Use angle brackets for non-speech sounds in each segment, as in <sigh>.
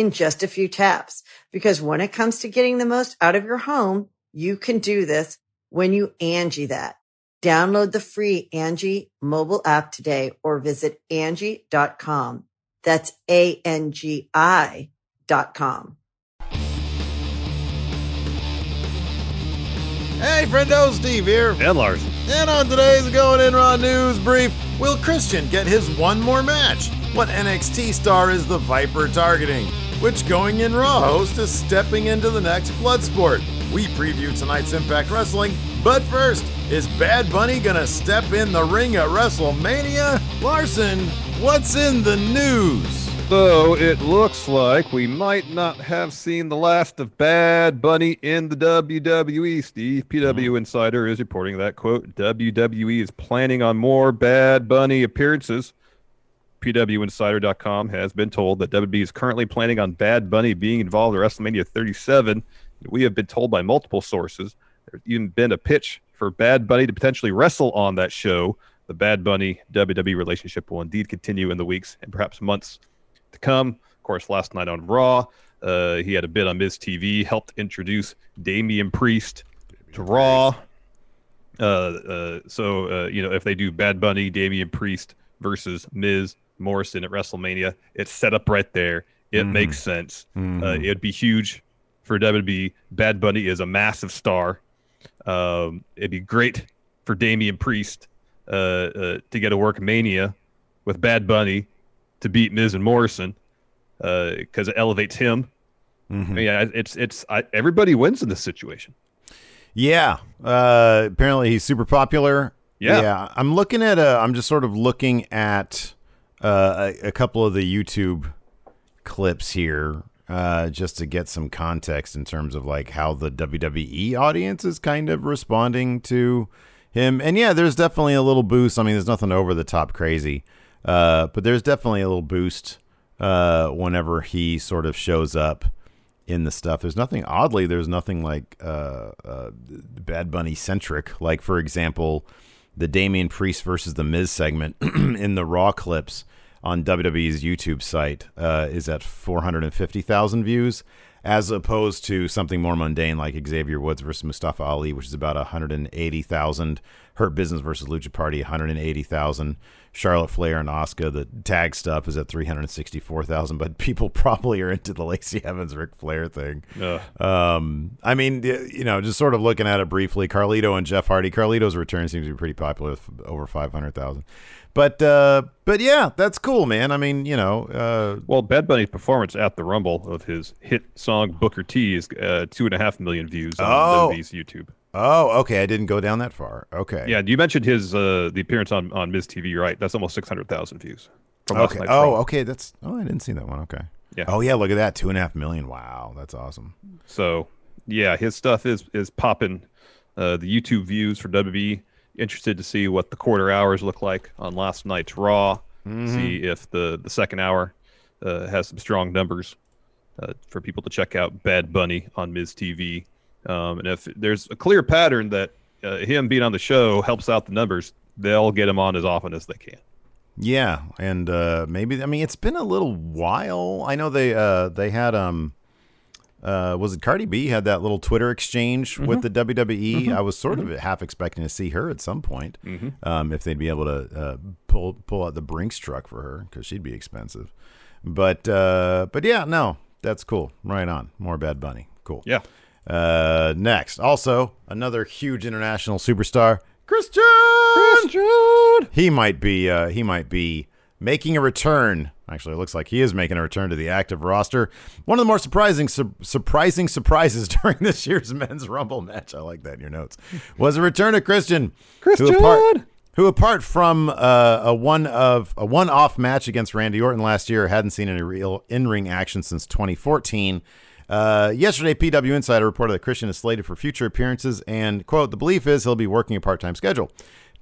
in just a few taps. Because when it comes to getting the most out of your home, you can do this when you Angi that. Download the free Angi mobile app today or visit Angi.com. That's A-N-G-I dot com. Hey, friendo, Steve here. And Lars. And on today's Going In Raw News Brief, will Christian get his one more match? What NXT star is the Viper targeting? Which Going In Raw host is stepping into the next Bloodsport? We preview tonight's Impact Wrestling, but first, is Bad Bunny gonna step in the ring at WrestleMania? Larson, what's in the news? So it looks like we might not have seen the last of Bad Bunny in the WWE. Steve PW mm-hmm. Insider is reporting that quote WWE is planning on more Bad Bunny appearances. PWInsider.com has been told that WWE is currently planning on Bad Bunny being involved in WrestleMania 37. We have been told by multiple sources there's even been a pitch for Bad Bunny to potentially wrestle on that show. The Bad Bunny WWE relationship will indeed continue in the weeks and perhaps months to come. Of course, last night on Raw, uh, he had a bit on Miz TV, helped introduce Damian Priest to Raw. Uh, uh, so, uh, you know, if they do Bad Bunny, Damian Priest versus Miz Morrison at WrestleMania, it's set up right there. It Mhm. makes sense. Uh, Mhm. it'd be huge for WWE. Bad Bunny is a massive star. Um, it'd be great for Damian Priest uh, uh, to get a work Mania with Bad Bunny to beat Miz and Morrison because it elevates him. Mhm. I mean, I- it's it's I, everybody wins in this situation. Yeah. Uh, apparently he's super popular. Yeah. I'm looking at a, I'm just sort of looking at uh, a, a couple of the YouTube clips here uh, just to get some context in terms of like how the WWE audience is kind of responding to him. And yeah, there's definitely a little boost. I mean, there's nothing over the top crazy, uh, but there's definitely a little boost uh, whenever he sort of shows up in the stuff. There's nothing oddly. There's nothing like uh, Bad Bunny centric. Like for example, the Damian Priest versus the Miz segment <clears throat> in the Raw clips on WWE's YouTube site uh, is at 450,000 views, as opposed to something more mundane like Xavier Woods versus Mustafa Ali, which is about 180,000. Hurt Business versus Lucha Party, 180,000. Charlotte Flair and Asuka, the tag stuff is at 364,000, but people <laughs> probably are into the Lacey Evans Ric Flair thing. Um, I mean, you know, just sort of looking at it briefly, Carlito and Jeff Hardy. Carlito's return seems to be pretty popular with over 500,000. But uh, but yeah, that's cool, man. I mean, you know, uh, Well, Bad Bunny's performance at the Rumble of his hit song Booker T is uh, two and a half million views on Oh. YouTube. oh, okay, I didn't go down that far. Okay, Yeah, you mentioned his uh, the appearance on on Miz TV, right? That's almost six hundred thousand views. Okay. Oh, okay, that's oh, I didn't see that one. Okay. Yeah. Oh yeah, look at that, two and a half million. Wow, that's awesome. So yeah, his stuff is is popping. Uh, the YouTube views for WWE. Interested to see what the quarter hours look like on last night's Raw. See if the the second hour uh, has some strong numbers uh, for people to check out. Bad Bunny on Miz TV, um, and if there's a clear pattern that uh, him being on the show helps out the numbers, they'll get him on as often as they can. Yeah, and uh, maybe I mean it's been a little while. I know they uh, they had um uh, was it Cardi B had that little Twitter exchange with the WWE. I was sort of half expecting to see her at some point, um, if they'd be able to uh, pull pull out the Brinks truck for her because she'd be expensive. But uh, but yeah, no, that's cool. Right on. More Bad Bunny. Cool. Yeah. Uh, next, also another huge international superstar, Christian. Christian! He might be. Uh, he might be making a return. Actually, it looks like he is making a return to the active roster. One of the more surprising, su- surprising surprises <laughs> during this year's men's Rumble match. I like that in your notes. Was a return of Christian. Christian! Who apart, who apart from uh, a one of a one-off match against Randy Orton last year, hadn't seen any real in-ring action since 2014. Uh, yesterday, PW Insider reported that Christian is slated for future appearances, and quote: "The belief is he'll be working a part-time schedule."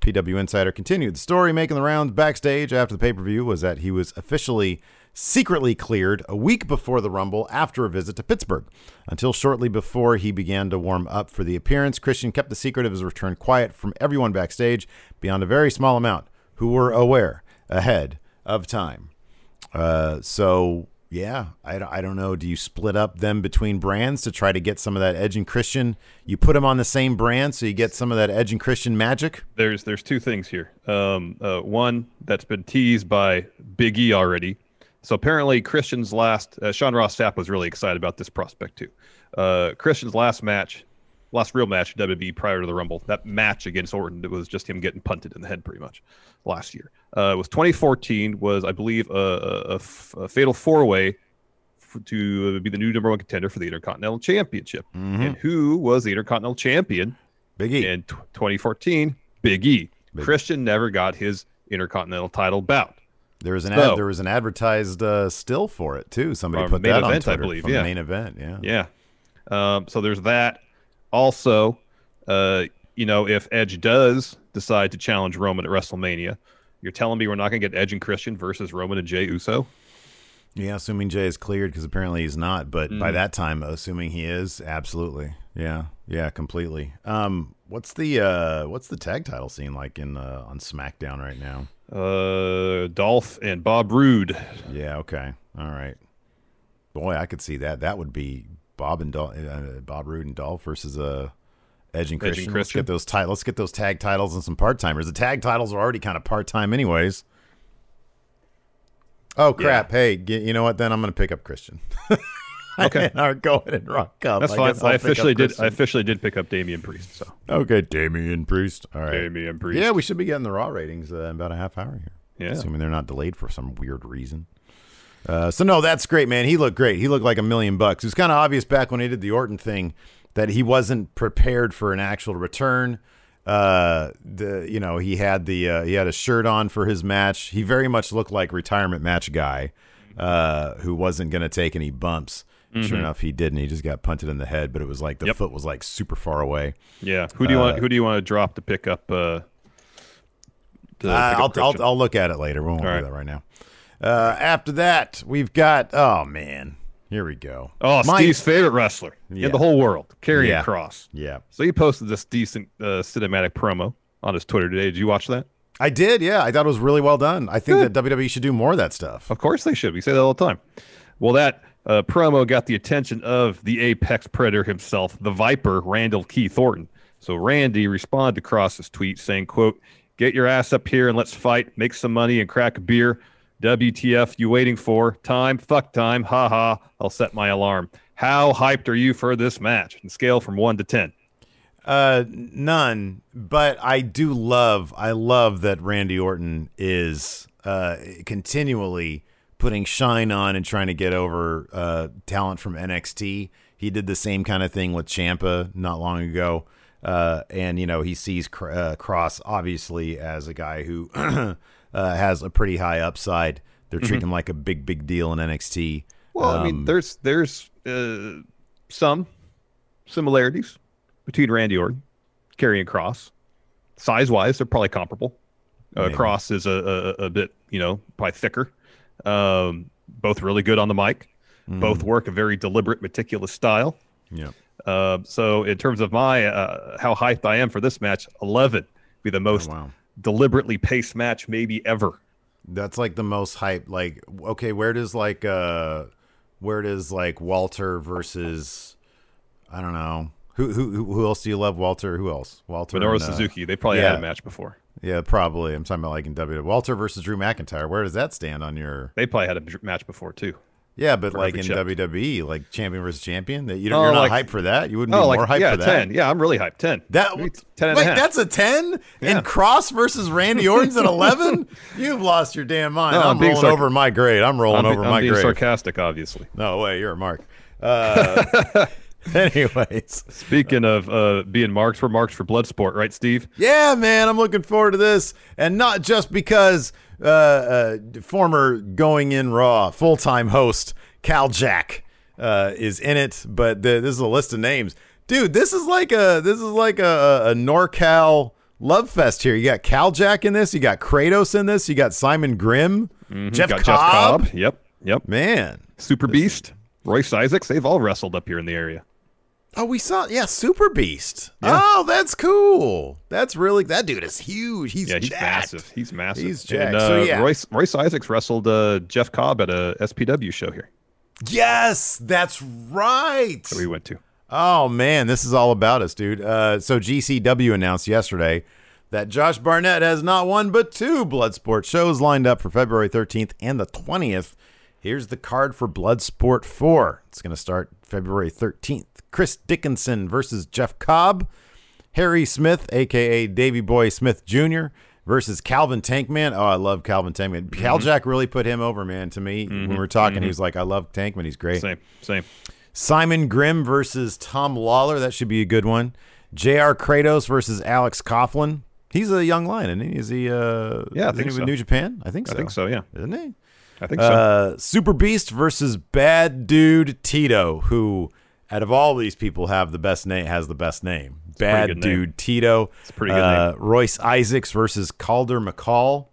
PW Insider continued. The story making the rounds backstage after the pay per view was that he was officially secretly cleared a week before the Rumble after a visit to Pittsburgh. Until shortly before he began to warm up for the appearance, Christian kept the secret of his return quiet from everyone backstage, beyond a very small amount who were aware ahead of time. Uh, so yeah, I, I don't know. Do you split up them between brands to try to get some of that Edge and Christian? You put them on the same brand so you get some of that Edge and Christian magic? There's there's two things here. Um, uh, one that's been teased by Big E already. So apparently Christian's last uh, Sean Ross Sapp was really excited about this prospect too. Uh, Christian's last match, last real match WWE prior to the Rumble. That match against Orton, it was just him getting punted in the head pretty much last year. Uh, it was 2014. Was I believe a, a- a f- a fatal four way to be the new number one contender for the Intercontinental Championship. And who was the Intercontinental Champion Big E. in t- 2014, Big E. Big. Christian never got his Intercontinental title bout. There was an So- ad, there was an advertised uh, still for it too. Somebody put that on event, I believe, from yeah. the main event. Yeah. Yeah. Um, so there's that. Also, uh, you know, if Edge does decide to challenge Roman at WrestleMania, you're telling me we're not going to get Edge and Christian versus Roman and Jey Uso? Yeah, assuming Jey is cleared because apparently he's not. But Mm-hmm. by that time, assuming he is, absolutely. Yeah, yeah, completely. Um, what's the uh, what's the tag title scene like in uh, on SmackDown right now? Uh, Dolph and Bob Roode. Yeah, okay, all right. Boy, I could see that. That would be Bob and Dol- uh, Bob Roode and Dolph versus uh, Edge and Edge Christian. Let's get those ti- Let's get those tag titles and some part timers. The tag titles are already kind of part time, anyways. Oh crap! Hey, g- you know what? Then I'm going to pick up Christian. <laughs> Okay. <laughs> All right, go ahead and rock up. That's I fine. I officially did. I officially did pick up Damian Priest. So Okay, Damian Priest. All right. Damian Priest. Yeah, we should be getting the Raw ratings uh, in about a half hour here. Yeah. Assuming they're not delayed for some weird reason. Uh, so, no, that's great, man. He looked great. He looked like a million bucks. It was kind of obvious back when he did the Orton thing that he wasn't prepared for an actual return. Uh, the you know he had the uh, he had a shirt on for his match. He very much looked like retirement match guy, uh, who wasn't going to take any bumps. Sure enough, he didn't. He just got punted in the head, but it was like the Mm-hmm. Yep. foot was like super far away. Yeah. Who do you want? Uh, Who do you want to drop to pick up? Uh, to pick I'll, I'll I'll look at it later. We won't All do right. that right now. Uh, after that, we've got oh man, here we go. Oh, My- Steve's favorite wrestler Yeah. in the whole world, Karrion Yeah. Kross. Yeah, So he posted this decent uh, cinematic promo on his Twitter today. Did you watch that? I did. Yeah, I thought it was really well done. I think Good. that WWE should do more of that stuff. Of course they should. We say that all the time. Well, that uh, promo got the attention of the apex predator himself, the Viper, Randall Keith Orton. So Randy responded to Kross's tweet saying, "quote Get your ass up here and let's fight, make some money, and crack a beer. WTF you waiting for? Time? Fuck time. Ha ha. I'll set my alarm. How hyped are you for this match? And scale from one to ten. Uh, none. But I do love. I love that Randy Orton is uh continually putting shine on and trying to get over uh talent from NXT. He did the same kind of thing with Ciampa not long ago. Uh, and you know he sees uh, Kross obviously as a guy who <clears throat> uh, has a pretty high upside. They're treating him like a big, big deal in NXT. Well, I mean, Um, there's there's uh, some similarities between Randy Orton, Karrion Kross. Size wise, they're probably comparable. Uh, Kross is a, a a bit, you know, probably thicker. Um, both really good on the mic. Mm-hmm. Both work a very deliberate, meticulous style. yeah. Uh, so, in terms of my uh, how hyped I am for this match, eleven be the most Oh, wow. Deliberately paced match maybe ever. That's like the most hype. Like, okay, where does like uh, where does like Walter versus, I don't know, who who who else do you love? Walter. Who else? Walter. Minoru and, uh, Suzuki, they probably had a match before. Yeah, probably. I'm talking about like in W. Walter versus Drew McIntyre. Where does that stand on your? They probably had a match before too. Yeah, but like in. WWE, like champion versus champion, that you don't, Oh, you're not like- hyped for that. You wouldn't Oh, be like more hyped yeah, for that. ten. Yeah, I'm really hyped. Ten. That Maybe ten and a half. that's a ten. Yeah. And Kross versus Randy Orton's at <laughs> eleven. You've lost your damn mind. No, I'm, I'm rolling sarc- over my grade. I'm rolling I'm, over I'm my being grade. sarcastic, obviously. No way, you're a mark. Uh, <laughs> <laughs> anyways, Speaking of uh, being marked for marked for Bloodsport, right, Steve? yeah, man, I'm looking forward to this, and not just because uh, uh, former Going In Raw full time host Cal Jack uh, is in it, but the, this is a list of names, dude. This is like a this is like a, a NorCal love fest here. You got Cal Jack in this, you got Kratos in this, you got Simon Grimm, Jeff, Mm-hmm. Got Cobb. Jeff Cobb. Yep. Yep. man. Super Beast, Royce Isaacs. They've all wrestled up here in the area. Oh, we saw, yeah, Super Beast. Yeah. Oh, that's cool. That's really that dude is huge. He's Yeah, he's jacked. massive. He's massive. He's jacked. And, uh, So, yeah. Royce Royce Isaacs wrestled uh, Jeff Cobb at a SPW show here Yes, that's right. that we went to. Oh man, this is all about us, dude. Uh, so GCW announced yesterday that Josh Barnett has not one but two Bloodsport shows lined up for February 13th and the 20th. Here's the card for Bloodsport 4. It's going to start February 13th. Chris Dickinson versus Jeff Cobb. Harry Smith, aka Davy Boy Smith Jr., versus Calvin Tankman. Oh, I love Calvin Tankman. Mm-hmm. Cal Jack really put him over, man. To me, when we mm-hmm. were talking, he mm-hmm. was like, "I love Tankman. He's great." Same, same. Simon Grimm versus Tom Lawlor. That should be a good one. J.R. Kratos versus Alex Coughlin. He's a young lion, isn't he? Is he? Uh, Yeah, I think he with so. New Japan. I think so. I think so. Yeah, Isn't he? I think so. Uh, Super Beast versus Bad Dude Tito, who out of all these people have the best name has the best name. Bad pretty good name. Dude Tito. It's a pretty good uh, Royce Isaacs versus Calder McCall.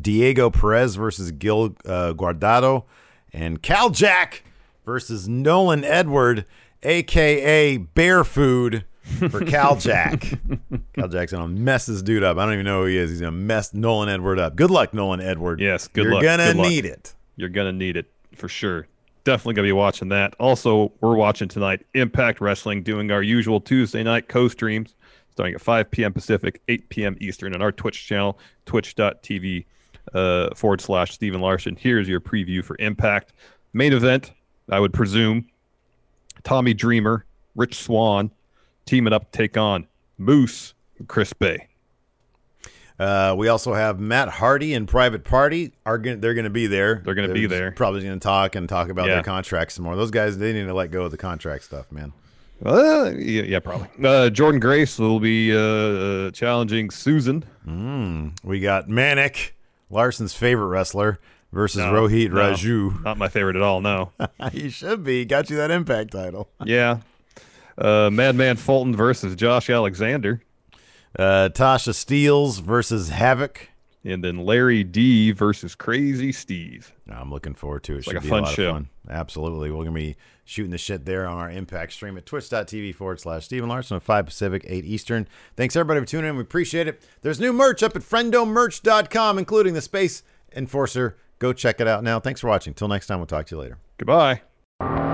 Diego Perez versus Gil uh, Guardado, and Cal Jack versus Nolan Edward, aka Bear Food, for Cal Jack. <laughs> Cal Jack's gonna mess this dude up. I don't even know who he is. He's gonna mess Nolan Edward up. Good luck, Nolan Edward. Yes, good luck. You're gonna luck. need it. You're gonna need it for sure. Definitely gonna be watching that. Also, we're watching tonight Impact Wrestling, doing our usual Tuesday night co-streams, starting at 5 p.m. Pacific, 8 p.m. Eastern, on our Twitch channel, twitch.tv uh, forward slash Stephen Larson. Here's your preview for Impact main event. I would presume Tommy Dreamer, Rich Swann, teaming up to take on Moose and Chris Bey. Uh, we also have Matt Hardy and Private Party. Are gonna, they're going to be there. They're gonna be there. Probably going to talk and talk about Yeah. their contracts some more. Those guys they need to let go of the contract stuff, man. Uh, yeah, yeah, probably. Uh, Jordynne Grace will be uh, uh, challenging Susan. We got Manik, Larson's favorite wrestler, versus No, Rohit no, Raju. Not my favorite at all. No. <laughs> he should be. Got you that Impact title. yeah. Uh, Madman Fulton versus Josh Alexander, Uh, Tasha Steelz versus Havoc. and then Larry D versus Crazy Steve. I'm looking forward to it. like Should a be fun a lot show. of fun. Absolutely. We're going to be shooting the shit there on our Impact stream at twitch.tv forward slash Stephen Larson at 5 Pacific, 8 Eastern. Thanks everybody for tuning in. We appreciate it. There's new merch up at friendomerch.com, including the Space Enforcer. Go check it out now. Thanks for watching. Till next time, we'll talk to you later. Goodbye.